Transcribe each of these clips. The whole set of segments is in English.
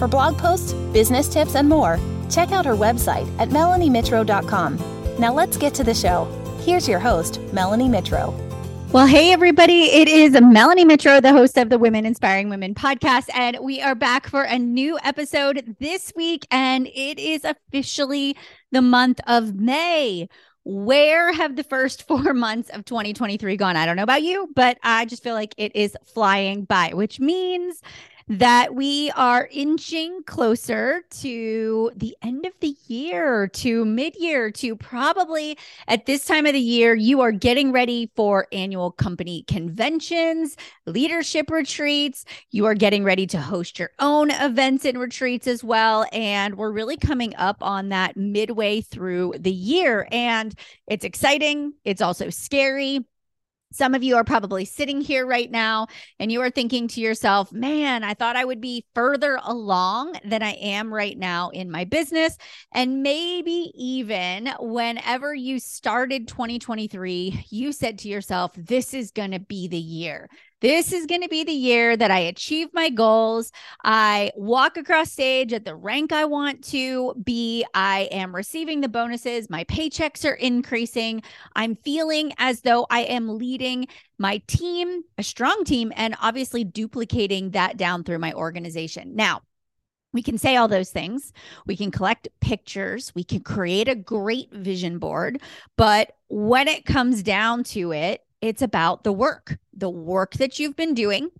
For blog posts, business tips, and more, check out her website at melaniemitro.com. Now let's get to the show. Here's your host, Melanie Mitro. Well, hey, everybody. It is Melanie Mitro, the host of the Women Inspiring Women podcast. And we are back for a new episode this week. And it is officially the month of May. Where have the first four months of 2023 gone? I don't know about you, but I just feel like it is flying by, which means that we are inching closer to the end of the year, to mid year, to probably at this time of the year, you are getting ready for annual company conventions, leadership retreats. You are getting ready to host your own events and retreats as well. And we're really coming up on that midway through the year. And it's exciting, it's also scary some of you are probably sitting here right now and you are thinking to yourself, man, I thought I would be further along than I am right now in my business. And maybe even whenever you started 2023, you said to yourself, this is going to be the year. This is going to be the year that I achieve my goals. I walk across stage at the rank I want to be. I am receiving the bonuses. My paychecks are increasing. I'm feeling as though I am leading my team, a strong team, and obviously duplicating that down through my organization. Now, we can say all those things. We can collect pictures. We can create a great vision board. But when it comes down to it, it's about the work, the work that you've been doing,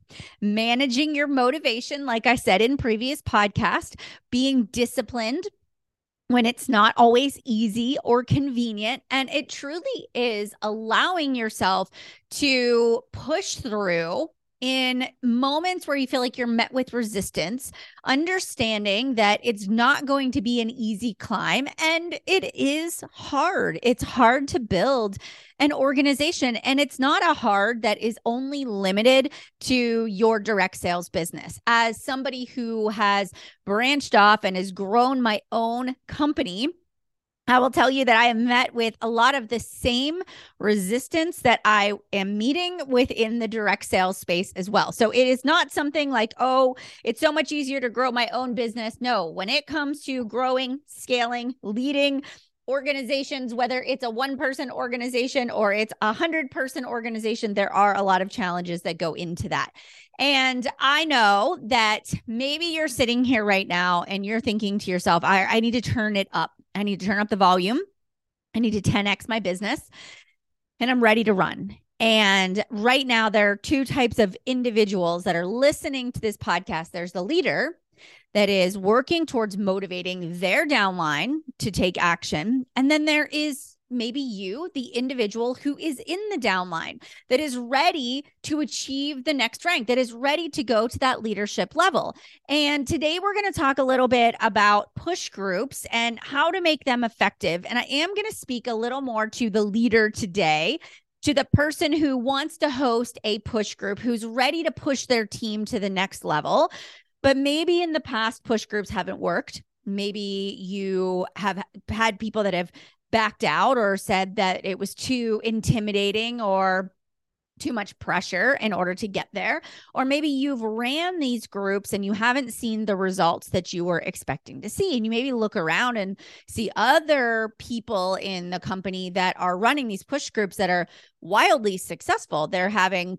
managing your motivation, like I said in previous podcast, being disciplined when it's not always easy or convenient. And it truly is allowing yourself to push through in moments where you feel like you're met with resistance, understanding that it's not going to be an easy climb and it is hard. It's hard to build an organization and it's not a hard that is only limited to your direct sales business. As somebody who has branched off and has grown my own company, I will tell you that I have met with a lot of the same resistance that I am meeting within the direct sales space as well. So it is not something like, oh, it's so much easier to grow my own business. No, when it comes to growing, scaling, leading, organizations whether it's a one person organization or it's a hundred person organization there are a lot of challenges that go into that and i know that maybe you're sitting here right now and you're thinking to yourself i, I need to turn it up I need to turn up the volume. I need to 10x my business and I'm ready to run. And right now, there are two types of individuals that are listening to this podcast. There's the leader that is working towards motivating their downline to take action. And then there is maybe you, the individual who is in the downline, that is ready to achieve the next rank, that is ready to go to that leadership level. And today we're going to talk a little bit about push groups and how to make them effective. And I am going to speak a little more to the leader today. To the person who wants to host a push group, who's ready to push their team to the next level, but maybe in the past, push groups haven't worked maybe you have had people that have backed out or said that it was too intimidating or too much pressure in order to get there. Or maybe you've ran these groups and you haven't seen the results that you were expecting to see. And you maybe look around and see other people in the company that are running these push groups that are wildly successful. They're having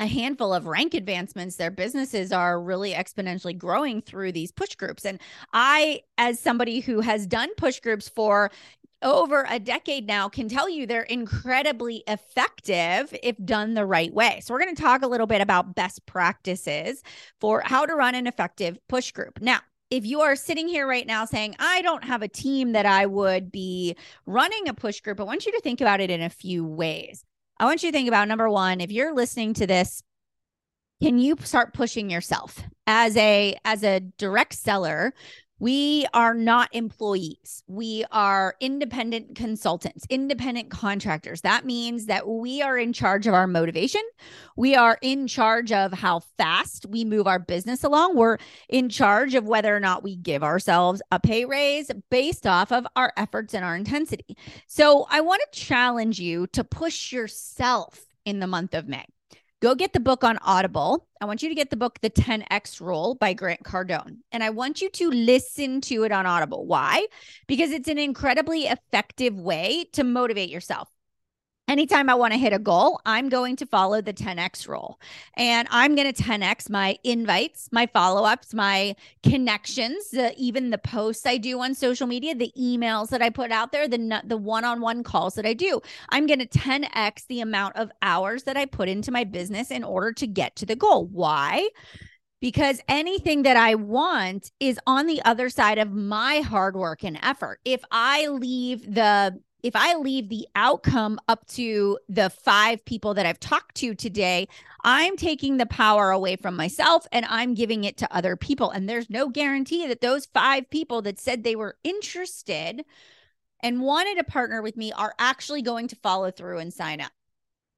a handful of rank advancements their businesses are really exponentially growing through these push groups and i as somebody who has done push groups for over a decade now can tell you they're incredibly effective if done the right way. So, we're going to talk a little bit about best practices for how to run an effective push group. Now, if you are sitting here right now saying, I don't have a team that I would be running a push group, I want you to think about it in a few ways. I want you to think about number one, if you're listening to this, can you start pushing yourself as a as a direct seller We are not employees. We are independent consultants, independent contractors. That means that we are in charge of our motivation. We are in charge of how fast we move our business along. We're in charge of whether or not we give ourselves a pay raise based off of our efforts and our intensity. So I want to challenge you to push yourself in the month of May go get the book on Audible. I want you to get the book, The 10X Rule by Grant Cardone. And I want you to listen to it on Audible. Why? Because it's an incredibly effective way to motivate yourself anytime I want to hit a goal, I'm going to follow the 10x rule. And I'm going to 10x my invites, my follow ups, my connections, the, even the posts I do on social media, the emails that I put out there, the, the one on one calls that I do. I'm going to 10x the amount of hours that I put into my business in order to get to the goal. Why? because anything that I want is on the other side of my hard work and effort. If I leave the if I leave the outcome up to the five people that I've talked to today, I'm taking the power away from myself and I'm giving it to other people. And there's no guarantee that those five people that said they were interested and wanted to partner with me are actually going to follow through and sign up.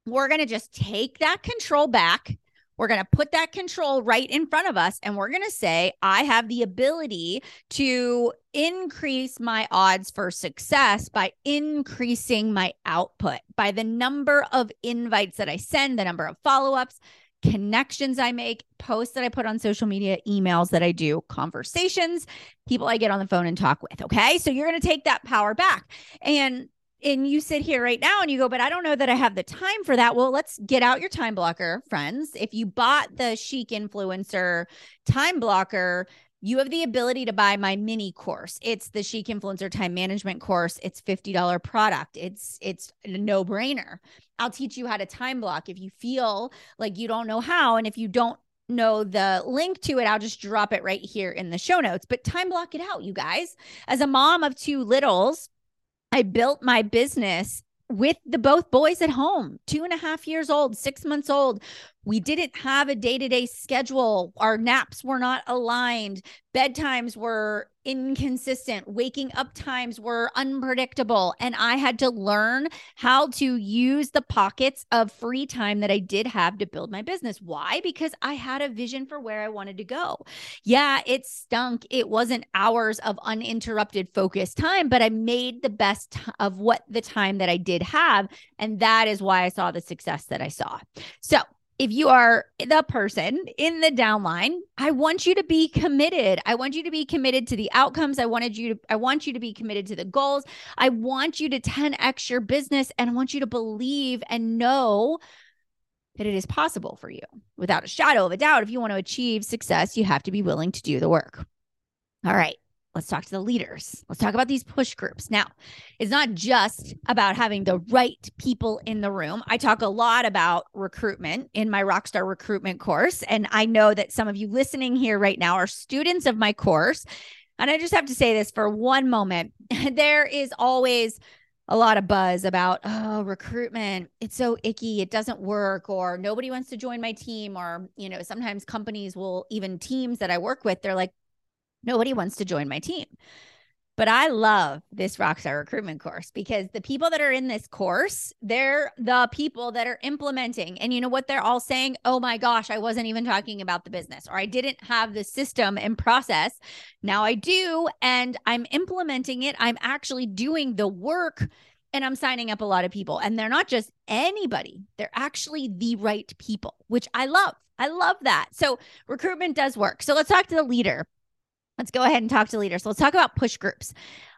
We're going to just take that control back we're going to put that control right in front of us and we're going to say, I have the ability to increase my odds for success by increasing my output, by the number of invites that I send, the number of follow ups, connections I make, posts that I put on social media, emails that I do, conversations, people I get on the phone and talk with. Okay. So you're going to take that power back. And and you sit here right now and you go, but I don't know that I have the time for that. Well, let's get out your time blocker, friends. If you bought the chic influencer time blocker, you have the ability to buy my mini course. It's the Chic Influencer Time Management course. It's $50 product. It's it's a no-brainer. I'll teach you how to time block if you feel like you don't know how and if you don't know the link to it, I'll just drop it right here in the show notes. But time block it out, you guys. As a mom of two littles, I built my business with the both boys at home, two and a half years old, six months old, we didn't have a day to day schedule. Our naps were not aligned. Bedtimes were inconsistent. Waking up times were unpredictable. And I had to learn how to use the pockets of free time that I did have to build my business. Why? Because I had a vision for where I wanted to go. Yeah, it stunk. It wasn't hours of uninterrupted focused time, but I made the best of what the time that I did have. And that is why I saw the success that I saw. So, if you are the person in the downline, I want you to be committed. I want you to be committed to the outcomes. I wanted you to I want you to be committed to the goals. I want you to 10x your business and I want you to believe and know that it is possible for you. Without a shadow of a doubt, if you want to achieve success, you have to be willing to do the work. All right let's talk to the leaders. Let's talk about these push groups. Now, it's not just about having the right people in the room. I talk a lot about recruitment in my Rockstar recruitment course. And I know that some of you listening here right now are students of my course. And I just have to say this for one moment there is always a lot of buzz about oh recruitment it's so icky it doesn't work or nobody wants to join my team or you know sometimes companies will even teams that i work with they're like Nobody wants to join my team. But I love this Rockstar recruitment course because the people that are in this course, they're the people that are implementing. And you know what? They're all saying, oh my gosh, I wasn't even talking about the business, or I didn't have the system and process. Now I do. And I'm implementing it. I'm actually doing the work and I'm signing up a lot of people. And they're not just anybody, they're actually the right people, which I love. I love that. So recruitment does work. So let's talk to the leader let's go ahead and talk to leaders. So let's talk about push groups.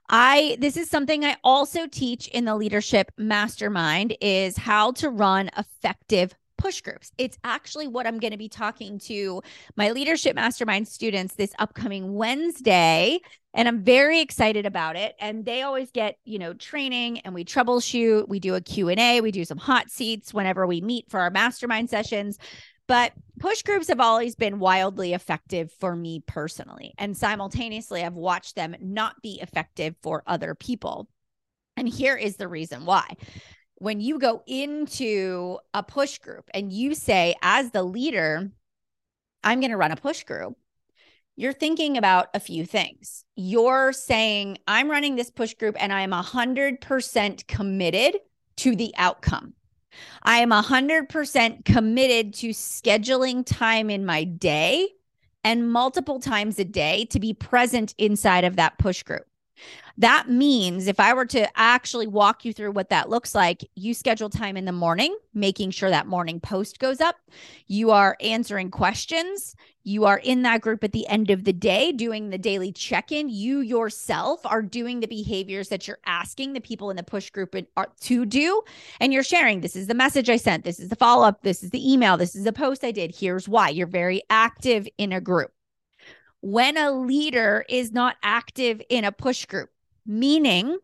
I this is something I also teach in the leadership mastermind is how to run effective push groups. It's actually what I'm going to be talking to my leadership mastermind students this upcoming Wednesday and I'm very excited about it and they always get, you know, training and we troubleshoot, we do a Q&A, we do some hot seats whenever we meet for our mastermind sessions. But push groups have always been wildly effective for me personally. And simultaneously, I've watched them not be effective for other people. And here is the reason why. When you go into a push group and you say, as the leader, I'm going to run a push group, you're thinking about a few things. You're saying, I'm running this push group and I'm 100% committed to the outcome. I am 100% committed to scheduling time in my day and multiple times a day to be present inside of that push group. That means if I were to actually walk you through what that looks like, you schedule time in the morning, making sure that morning post goes up. You are answering questions. You are in that group at the end of the day doing the daily check in. You yourself are doing the behaviors that you're asking the people in the push group uh, to do. And you're sharing this is the message I sent. This is the follow up. This is the email. This is the post I did. Here's why. You're very active in a group. When a leader is not active in a push group, meaning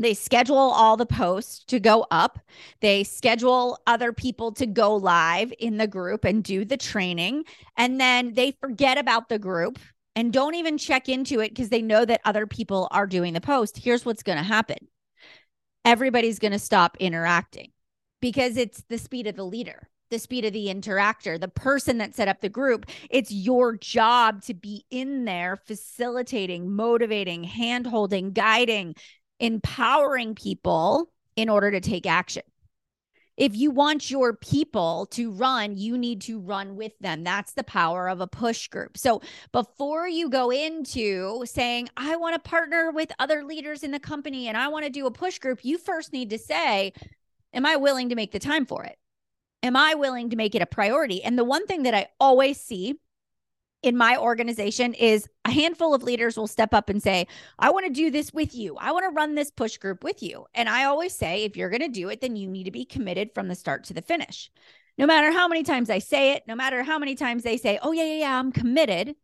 they schedule all the posts to go up. They schedule other people to go live in the group and do the training. And then they forget about the group and don't even check into it because they know that other people are doing the post. Here's what's going to happen everybody's going to stop interacting because it's the speed of the leader the speed of the interactor, the person that set up the group. It's your job to be in there facilitating, motivating, hand holding, guiding, empowering people in order to take action. If you want your people to run, you need to run with them. That's the power of a push group. So before you go into saying, I want to partner with other leaders in the company and I want to do a push group, you first need to say, Am I willing to make the time for it? Am I willing to make it a priority? And the one thing that I always see in my organization is a handful of leaders will step up and say, I want to do this with you. I want to run this push group with you. And I always say, if you're going to do it, then you need to be committed from the start to the finish. No matter how many times I say it, no matter how many times they say, oh, yeah, yeah, yeah, I'm committed.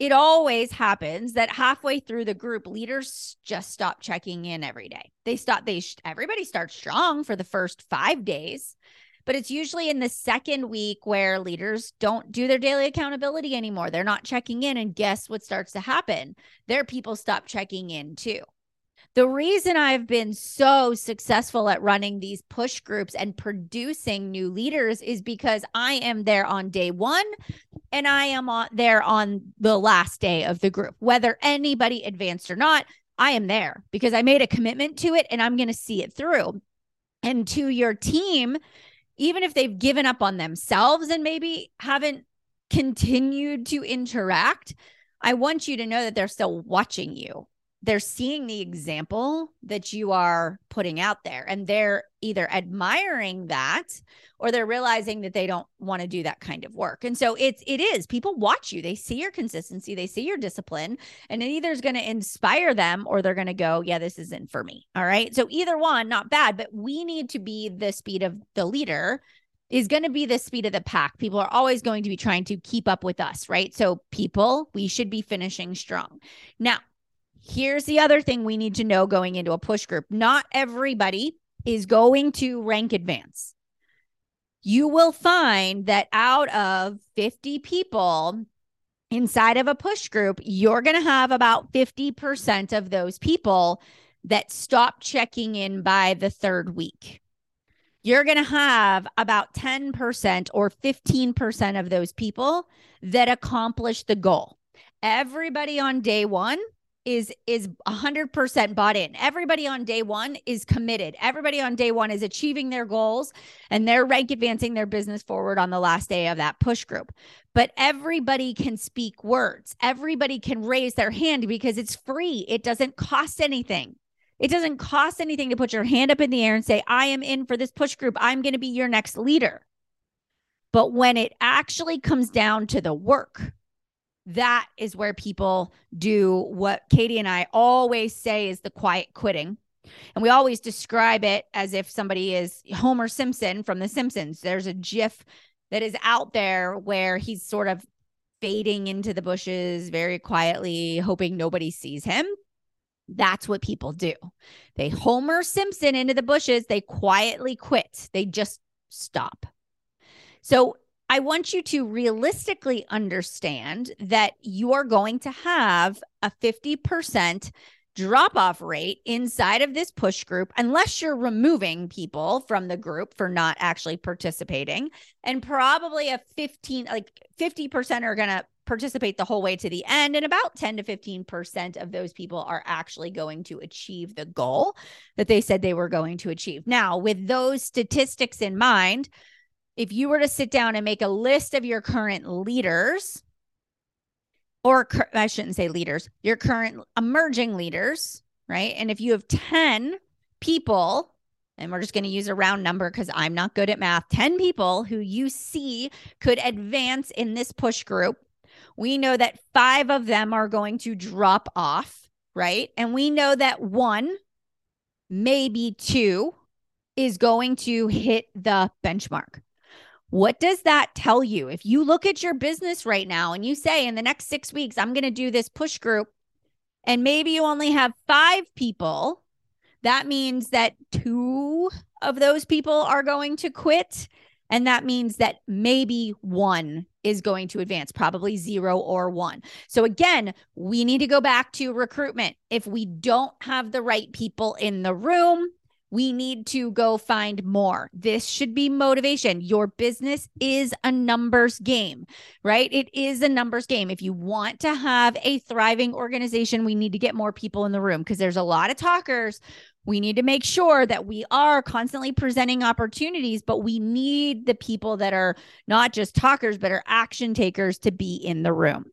It always happens that halfway through the group, leaders just stop checking in every day. They stop, they, everybody starts strong for the first five days but it's usually in the second week where leaders don't do their daily accountability anymore. They're not checking in. And guess what starts to happen? Their people stop checking in too. The reason I've been so successful at running these push groups and producing new leaders is because I am there on day one and I am on there on the last day of the group. Whether anybody advanced or not, I am there because I made a commitment to it and I'm going to see it through. And to your team, even if they've given up on themselves and maybe haven't continued to interact, I want you to know that they're still watching you they're seeing the example that you are putting out there and they're either admiring that or they're realizing that they don't want to do that kind of work. And so it's it is people watch you, they see your consistency, they see your discipline, and it either is going to inspire them or they're going to go, yeah, this isn't for me. All right? So either one, not bad, but we need to be the speed of the leader is going to be the speed of the pack. People are always going to be trying to keep up with us, right? So people, we should be finishing strong. Now, Here's the other thing we need to know going into a push group not everybody is going to rank advance. You will find that out of 50 people inside of a push group, you're going to have about 50% of those people that stop checking in by the third week. You're going to have about 10% or 15% of those people that accomplish the goal. Everybody on day one is is 100% bought in. Everybody on day 1 is committed. Everybody on day 1 is achieving their goals and they're rank advancing their business forward on the last day of that push group. But everybody can speak words. Everybody can raise their hand because it's free. It doesn't cost anything. It doesn't cost anything to put your hand up in the air and say, "I am in for this push group. I'm going to be your next leader." But when it actually comes down to the work, that is where people do what Katie and I always say is the quiet quitting. And we always describe it as if somebody is Homer Simpson from The Simpsons. There's a GIF that is out there where he's sort of fading into the bushes very quietly, hoping nobody sees him. That's what people do. They Homer Simpson into the bushes, they quietly quit, they just stop. So I want you to realistically understand that you're going to have a 50% drop off rate inside of this push group unless you're removing people from the group for not actually participating and probably a 15 like 50% are going to participate the whole way to the end. And about 10 to 15% of those people are actually going to achieve the goal that they said they were going to achieve. Now, with those statistics in mind, if you were to sit down and make a list of your current leaders, or I shouldn't say leaders, your current emerging leaders, right? And if you have 10 people, and we're just going to use a round number because I'm not good at math, 10 people who you see could advance in this push group, we know that five of them are going to drop off, right? And we know that one, maybe two, is going to hit the benchmark. What does that tell you? If you look at your business right now and you say, in the next six weeks, I'm going to do this push group, and maybe you only have five people, that means that two of those people are going to quit. And that means that maybe one is going to advance, probably zero or one. So, again, we need to go back to recruitment. If we don't have the right people in the room, we need to go find more. This should be motivation. Your business is a numbers game, right? It is a numbers game. If you want to have a thriving organization, we need to get more people in the room because there's a lot of talkers we need to make sure that we are constantly presenting opportunities, but we need the people that are not just talkers, but are action takers to be in the room.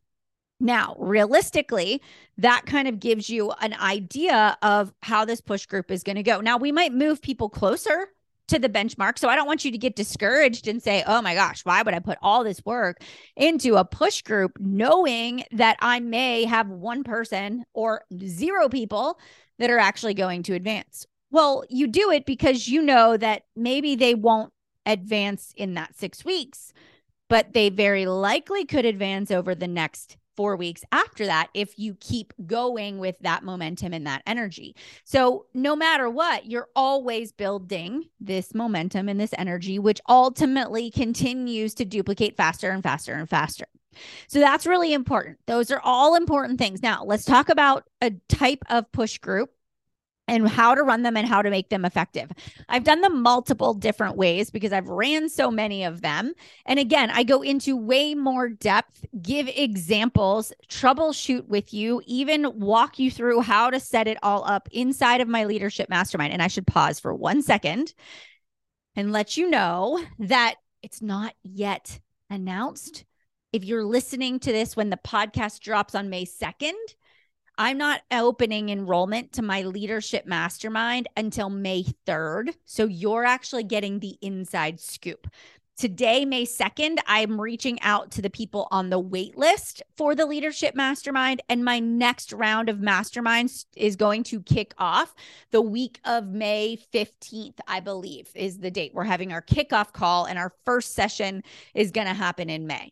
Now, realistically, that kind of gives you an idea of how this push group is going to go. Now, we might move people closer to the benchmark. So I don't want you to get discouraged and say, oh my gosh, why would I put all this work into a push group knowing that I may have one person or zero people that are actually going to advance. Well, you do it because you know that maybe they won't advance in that six weeks, but they very likely could advance over the next four weeks after that if you keep going with that momentum and that energy. So, no matter what, you're always building this momentum and this energy, which ultimately continues to duplicate faster and faster and faster. So that's really important. Those are all important things. Now, let's talk about a type of push group and how to run them and how to make them effective. I've done them multiple different ways because I've ran so many of them. And again, I go into way more depth, give examples, troubleshoot with you, even walk you through how to set it all up inside of my leadership mastermind. And I should pause for one second and let you know that it's not yet announced if you're listening to this when the podcast drops on May 2nd, I'm not opening enrollment to my leadership mastermind until May 3rd. So you're actually getting the inside scoop. Today, May 2nd, I'm reaching out to the people on the wait list for the leadership mastermind. And my next round of masterminds is going to kick off the week of May 15th, I believe, is the date. We're having our kickoff call, and our first session is going to happen in May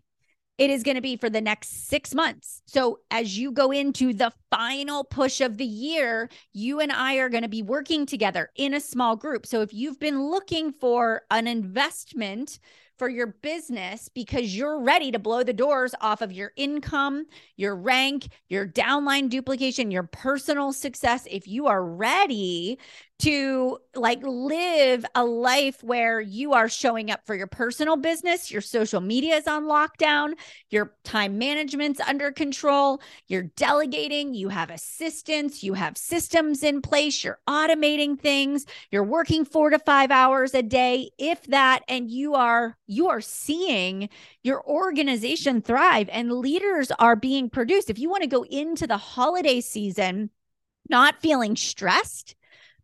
it is going to be for the next six months. So, as you go into the final push of the year, you and I are going to be working together in a small group. So, if you've been looking for an investment for your business because you're ready to blow the doors off of your income, your rank, your downline duplication, your personal success. If you are ready to like live a life where you are showing up for your personal business, your social media is on lockdown, your time management's under control, you're delegating, you have assistants, you have systems in place, you're automating things, you're working 4 to 5 hours a day if that and you are you are seeing your organization thrive and leaders are being produced. If you want to go into the holiday season not feeling stressed,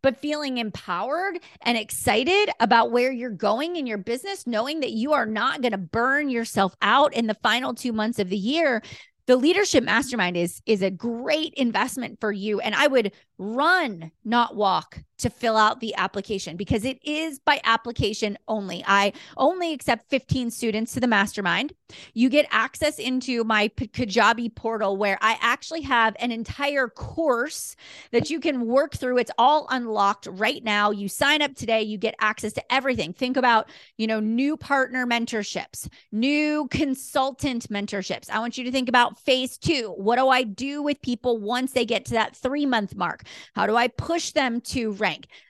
but feeling empowered and excited about where you're going in your business, knowing that you are not going to burn yourself out in the final two months of the year. The leadership mastermind is is a great investment for you and I would run not walk to fill out the application because it is by application only. I only accept 15 students to the mastermind. You get access into my Kajabi portal where I actually have an entire course that you can work through. It's all unlocked right now. You sign up today, you get access to everything. Think about, you know, new partner mentorships, new consultant mentorships. I want you to think about phase 2. What do I do with people once they get to that 3 month mark? How do I push them to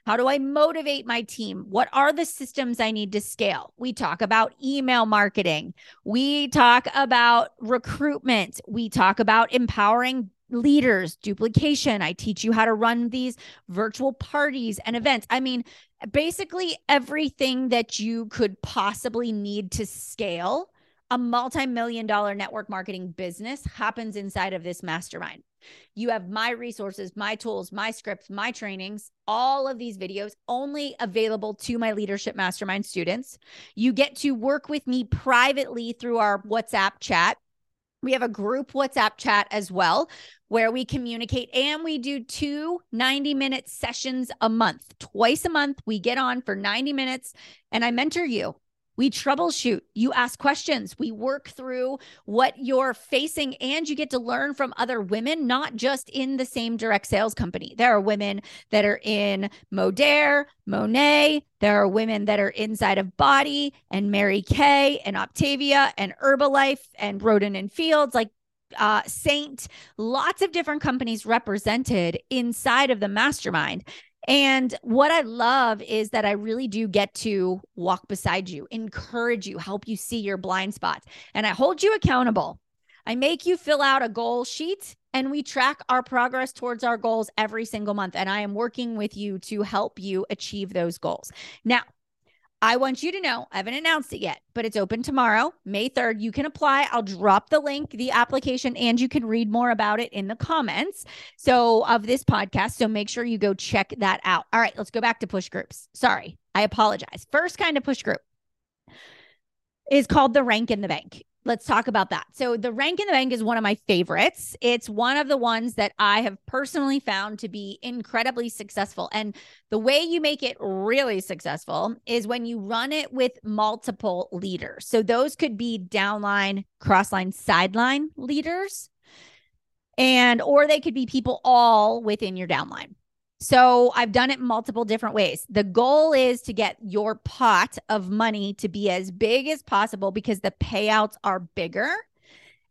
How do I motivate my team? What are the systems I need to scale? We talk about email marketing. We talk about recruitment. We talk about empowering leaders, duplication. I teach you how to run these virtual parties and events. I mean, basically everything that you could possibly need to scale a multi-million dollar network marketing business happens inside of this mastermind. You have my resources, my tools, my scripts, my trainings, all of these videos only available to my leadership mastermind students. You get to work with me privately through our WhatsApp chat. We have a group WhatsApp chat as well where we communicate and we do two 90 minute sessions a month. Twice a month, we get on for 90 minutes and I mentor you. We troubleshoot. You ask questions. We work through what you're facing, and you get to learn from other women, not just in the same direct sales company. There are women that are in Modere, Monat, There are women that are inside of Body and Mary Kay and Octavia and Herbalife and Rodan and Fields. Like uh, Saint, lots of different companies represented inside of the mastermind. And what I love is that I really do get to walk beside you, encourage you, help you see your blind spots, and I hold you accountable. I make you fill out a goal sheet and we track our progress towards our goals every single month. And I am working with you to help you achieve those goals. Now, I want you to know, I haven't announced it yet, but it's open tomorrow, May 3rd. You can apply. I'll drop the link, the application, and you can read more about it in the comments. So, of this podcast. So, make sure you go check that out. All right, let's go back to push groups. Sorry, I apologize. First kind of push group is called the rank in the bank. Let's talk about that. So, the rank in the bank is one of my favorites. It's one of the ones that I have personally found to be incredibly successful. And the way you make it really successful is when you run it with multiple leaders. So, those could be downline, crossline, sideline leaders, and or they could be people all within your downline. So I've done it multiple different ways. The goal is to get your pot of money to be as big as possible because the payouts are bigger.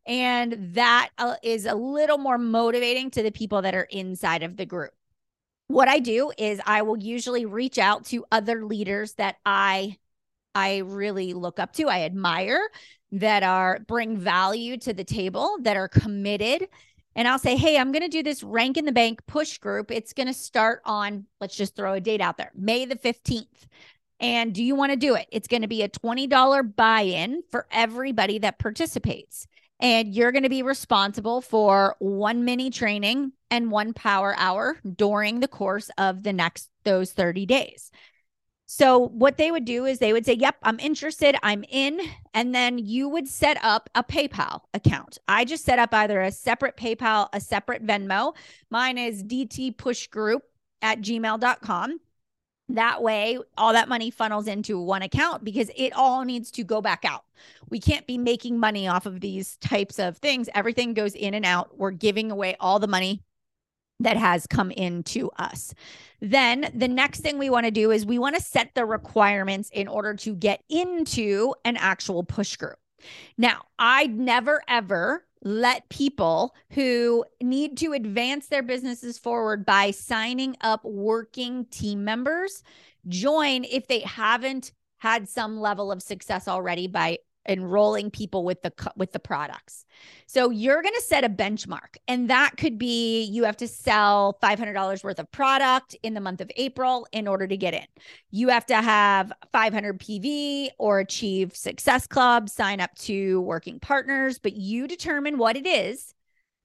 And that uh, a little more motivating to the people that are inside of the group. What I do is I will usually reach out to other leaders that I I really look up to, I admire, that are bring value to the table, that are committed and I'll say, hey, I'm going to do this rank in the bank push group. It's going to start on, let's just throw a date out there, May the 15th. And do you want to do it? It's going to be a $20 buy in for everybody that participates. And you're going to be responsible for one mini training and one power hour during the course of the next those 30 days. So, what they would do is they would say, Yep, I'm interested. I'm in. And then you would set up a PayPal account. I just set up either a separate PayPal, a separate Venmo. Mine is DT Push Group at gmail.com. That way, all that money funnels into one account because it all needs to go back out. We can't be making money off of these types of things. Everything goes in and out. We're giving away all the money that has come into us. Then the next thing we want to do is we want to set the requirements in order to get into an actual push group. Now, I'd never ever let people who need to advance their businesses forward by signing up working team members join if they haven't had some level of success already by enrolling people with the with the products. So you're going to set a benchmark and that could be you have to sell $500 worth of product in the month of April in order to get in. You have to have 500 PV or achieve Success Club, sign up to working partners, but you determine what it is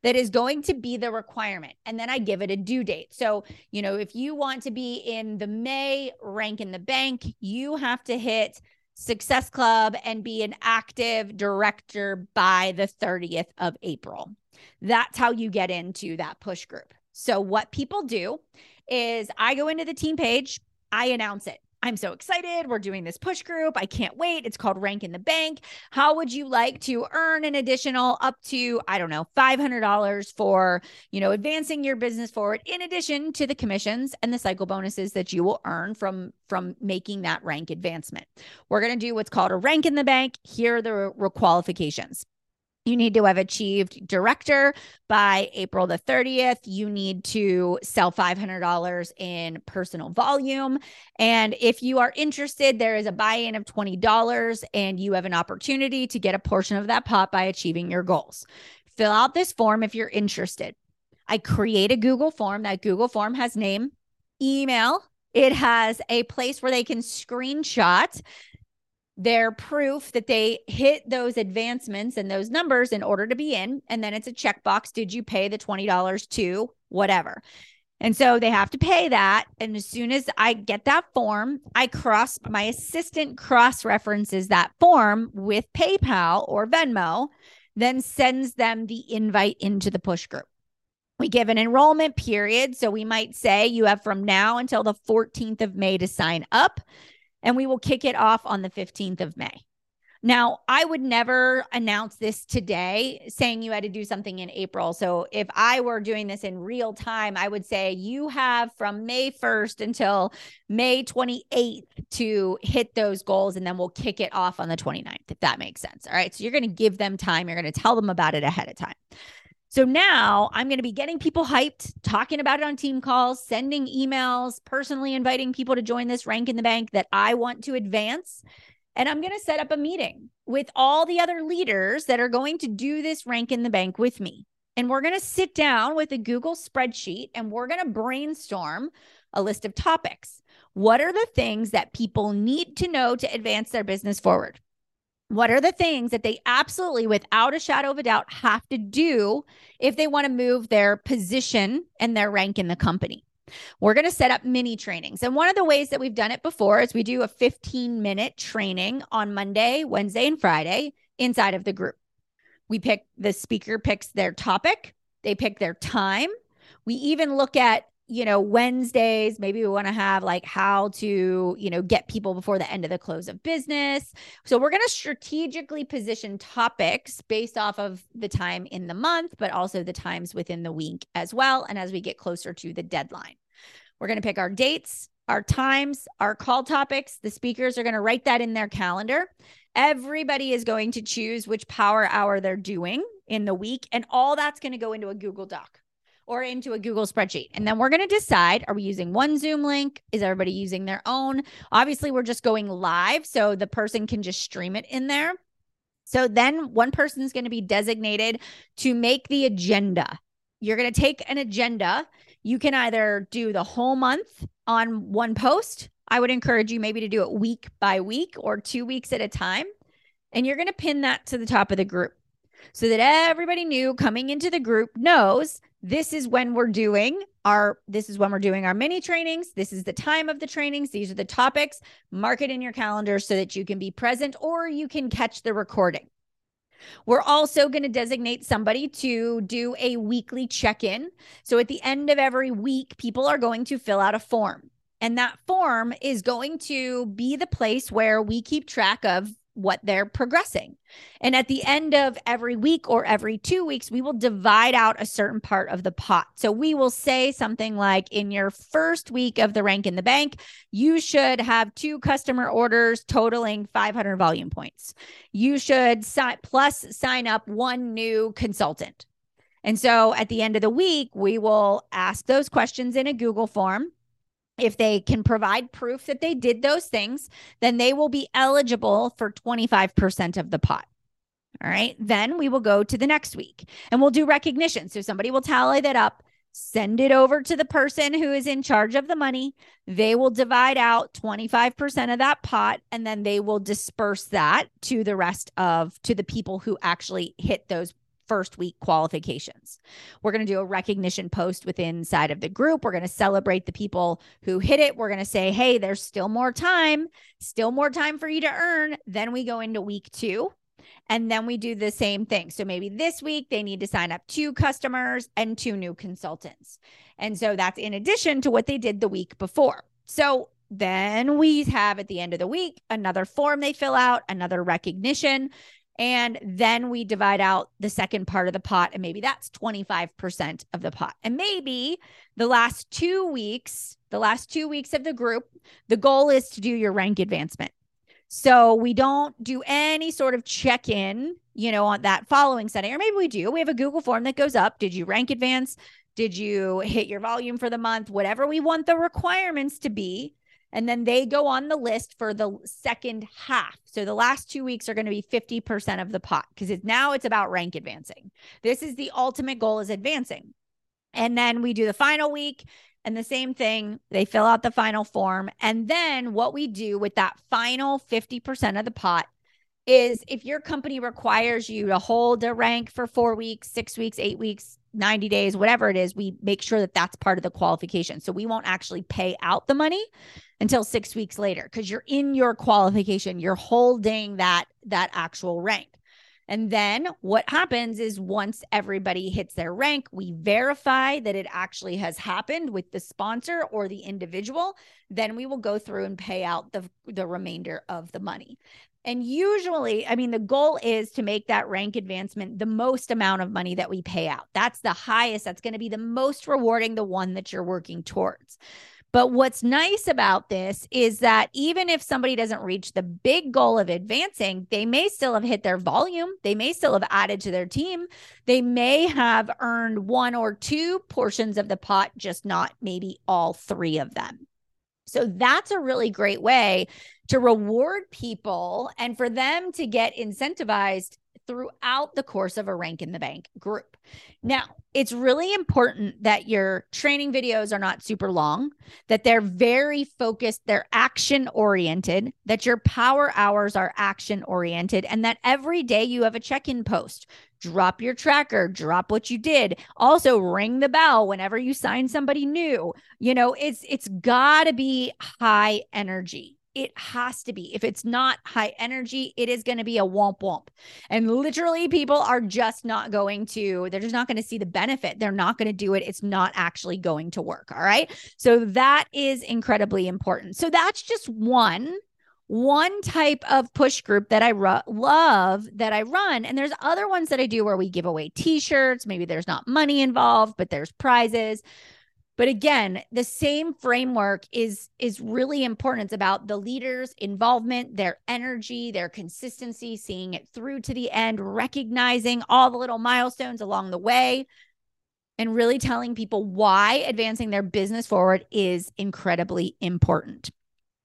that is going to be the requirement. And then I give it a due date. So, you know, if you want to be in the May rank in the bank, you have to hit Success Club and be an active director by the 30th of April. That's how you get into that push group. So, what people do is I go into the team page, I announce it. I'm so excited. We're doing this push group. I can't wait. It's called Rank in the Bank. How would you like to earn an additional up to, I don't know, $500 for, you know, advancing your business forward in addition to the commissions and the cycle bonuses that you will earn from from making that rank advancement. We're going to do what's called a rank in the bank. Here are the re- qualifications. You need to have achieved director by April the 30th. You need to sell $500 in personal volume. And if you are interested, there is a buy in of $20 and you have an opportunity to get a portion of that pot by achieving your goals. Fill out this form if you're interested. I create a Google form. That Google form has name, email, it has a place where they can screenshot their proof that they hit those advancements and those numbers in order to be in. And then it's a checkbox. Did you pay the $20 to whatever? And so they have to pay that. And as soon as I get that form, I cross my assistant cross references that form with PayPal or Venmo, then sends them the invite into the push group. We give an enrollment period. So we might say you have from now until the 14th of May to sign up and we will kick it off on the 15th of May. Now, I would never announce this today saying you had to do something in April. So if I were doing this in real time, I would say you have from May 1st until May 28th to hit those goals, and then we'll kick it off on the 29th, if that makes sense. All right. So you're going to give them time, you're going to tell them about it ahead of time. So now I'm going to be getting people hyped, talking about it on team calls, sending emails, personally inviting people to join this rank in the bank that I want to advance. And I'm going to set up a meeting with all the other leaders that are going to do this rank in the bank with me. And we're going to sit down with a Google spreadsheet and we're going to brainstorm a list of topics. What are the things that people need to know to advance their business forward? What are the things that they absolutely, without a shadow of a doubt, have to do if they want to move their position and their rank in the company? We're going to set up mini trainings. And one of the ways that we've done it before is we do a 15 minute training on Monday, Wednesday, and Friday inside of the group. We pick the speaker picks their topic, they pick their time. We even look at you know, Wednesdays, maybe we want to have like how to, you know, get people before the end of the close of business. So we're going to strategically position topics based off of the time in the month, but also the times within the week as well. And as we get closer to the deadline, we're going to pick our dates, our times, our call topics. The speakers are going to write that in their calendar. Everybody is going to choose which power hour they're doing in the week, and all that's going to go into a Google Doc or into a Google spreadsheet. And then we're going to decide are we using one Zoom link? Is everybody using their own? Obviously, we're just going live. So the person can just stream it in there. So then one person is going to be designated to make the agenda. You're going to take an agenda. You can either do the whole month on one post. I would encourage you maybe to do it week by week or two weeks at a time. And you're going to pin that to the top of the group so that everybody new coming into the group knows this is when we're doing our this is when we're doing our mini trainings. This is the time of the trainings. These are the topics. Mark it in your calendar so that you can be present or you can catch the recording. We're also going to designate somebody to do a weekly check-in. So at the end of every week people are going to fill out a form. And that form is going to be the place where we keep track of what they're progressing. And at the end of every week or every two weeks, we will divide out a certain part of the pot. So we will say something like in your first week of the rank in the bank, you should have two customer orders totaling 500 volume points. You should plus sign up one new consultant. And so at the end of the week, we will ask those questions in a Google form if they can provide proof that they did those things, then they will be eligible for 25% of the pot. All right. Then we will go to the next week and we'll do recognition. So somebody will tally that up, send it over to the person who is in charge of the money. They will divide out 25% of that pot and then they will disperse that to the rest of to the people who actually hit those first week qualifications. We're going to do a recognition post within inside of the group. We're going to celebrate the people who hit it. We're going to say, "Hey, there's still more time, still more time for you to earn." Then we go into week 2 and then we do the same thing. So maybe this week they need to sign up two customers and two new consultants. And so that's in addition to what they did the week before. So then we have at the end of the week another form they fill out, another recognition. And then we divide out the second part of the pot, and maybe that's 25% of the pot. And maybe the last two weeks, the last two weeks of the group, the goal is to do your rank advancement. So we don't do any sort of check in you know, on that following Sunday, or maybe we do. We have a Google form that goes up. Did you rank advance? Did you hit your volume for the month? Whatever we want the requirements to be. And then they go on the list for the second half. So the last two weeks are going to be 50% of the pot because it's now it's about rank advancing. This is the ultimate goal is advancing. And then we do the final week and the same thing. They fill out the final form. And then what we do with that final 50% of the pot is if your company requires you to hold a rank for four weeks, six weeks, eight weeks, 90 days, whatever it is, we make sure that that's part of the qualification. So we won't actually pay out the money until 6 weeks later because you're in your qualification, you're holding that that actual rank. And then what happens is once everybody hits their rank, we verify that it actually has happened with the sponsor or the individual. Then we will go through and pay out the, the remainder of the money. And usually, I mean, the goal is to make that rank advancement the most amount of money that we pay out. That's the highest, that's going to be the most rewarding, the one that you're working towards. But what's nice about this is that even if somebody doesn't reach the big goal of advancing, they may still have hit their volume. They may still have added to their team. They may have earned one or two portions of the pot, just not maybe all three of them. So that's a really great way to reward people and for them to get incentivized throughout the course of a rank in the bank group. Now, it's really important that your training videos are not super long, that they're very focused, they're action oriented, that your power hours are action oriented, and that every day you have a check in post. Drop your tracker, drop what you did. Also, ring the bell whenever you sign somebody new. You know, it's it's got to be high energy it has to be. If it's not high energy, it is going to be a womp womp. And literally, people are just not going to, they're just not going to see the benefit. They're not going to do it. It's not actually going to work. All right. So that is incredibly important. So that's just one. One type of push group that I ru- love that I run. And there's other ones that I do where we give away t shirts. Maybe there's not money involved, but there's prizes but again the same framework is is really important it's about the leaders involvement their energy their consistency seeing it through to the end recognizing all the little milestones along the way and really telling people why advancing their business forward is incredibly important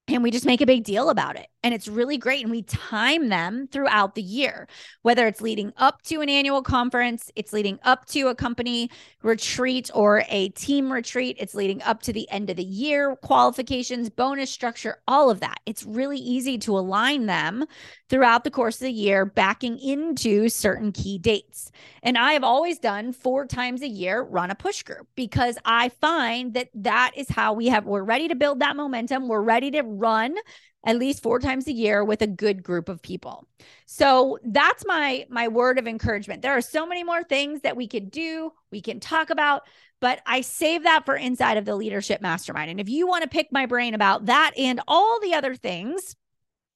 and we just make a big deal about it. And it's really great. And we time them throughout the year, whether it's leading up to an annual conference, it's leading up to a company retreat or a team retreat, it's leading up to the end of the year qualifications, bonus structure, all of that. It's really easy to align them throughout the course of the year, backing into certain key dates. And I have always done four times a year run a push group because I find that that is how we have, we're ready to build that momentum. We're ready to run at least four times a year with a good group of people. So that's my my word of encouragement. There are so many more things that we could do, we can talk about, but I save that for inside of the leadership mastermind. And if you want to pick my brain about that and all the other things,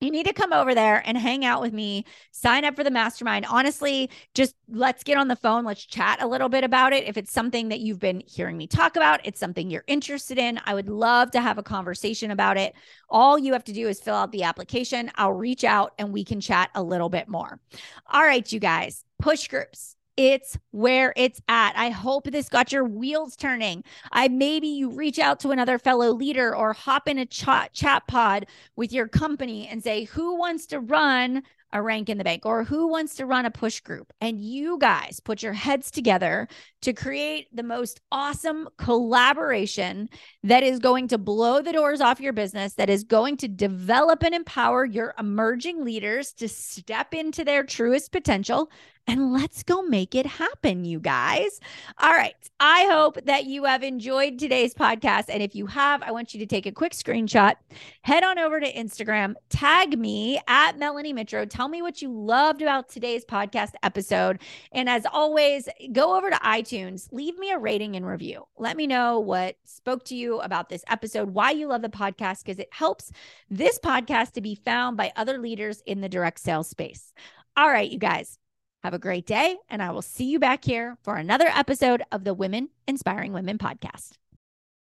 you need to come over there and hang out with me, sign up for the mastermind. Honestly, just let's get on the phone. Let's chat a little bit about it. If it's something that you've been hearing me talk about, it's something you're interested in, I would love to have a conversation about it. All you have to do is fill out the application. I'll reach out and we can chat a little bit more. All right, you guys, push groups it's where it's at. I hope this got your wheels turning. I maybe you reach out to another fellow leader or hop in a chat chat pod with your company and say, "Who wants to run a rank in the bank or who wants to run a push group and you guys put your heads together to create the most awesome collaboration that is going to blow the doors off your business that is going to develop and empower your emerging leaders to step into their truest potential and let's go make it happen, you guys. All right. I hope that you have enjoyed today's podcast. And if you have, I want you to take a quick screenshot, head on over to Instagram, tag me at Melanie Mitro. Tell me what you loved about today's podcast episode. And as always, go over to iTunes, leave me a rating and review. Let me know what spoke to you about this episode, why you love the podcast, because it helps this podcast to be found by other leaders in the direct sales space. All right, you guys. Have a great day, and I will see you back here for another episode of the Women Inspiring Women podcast.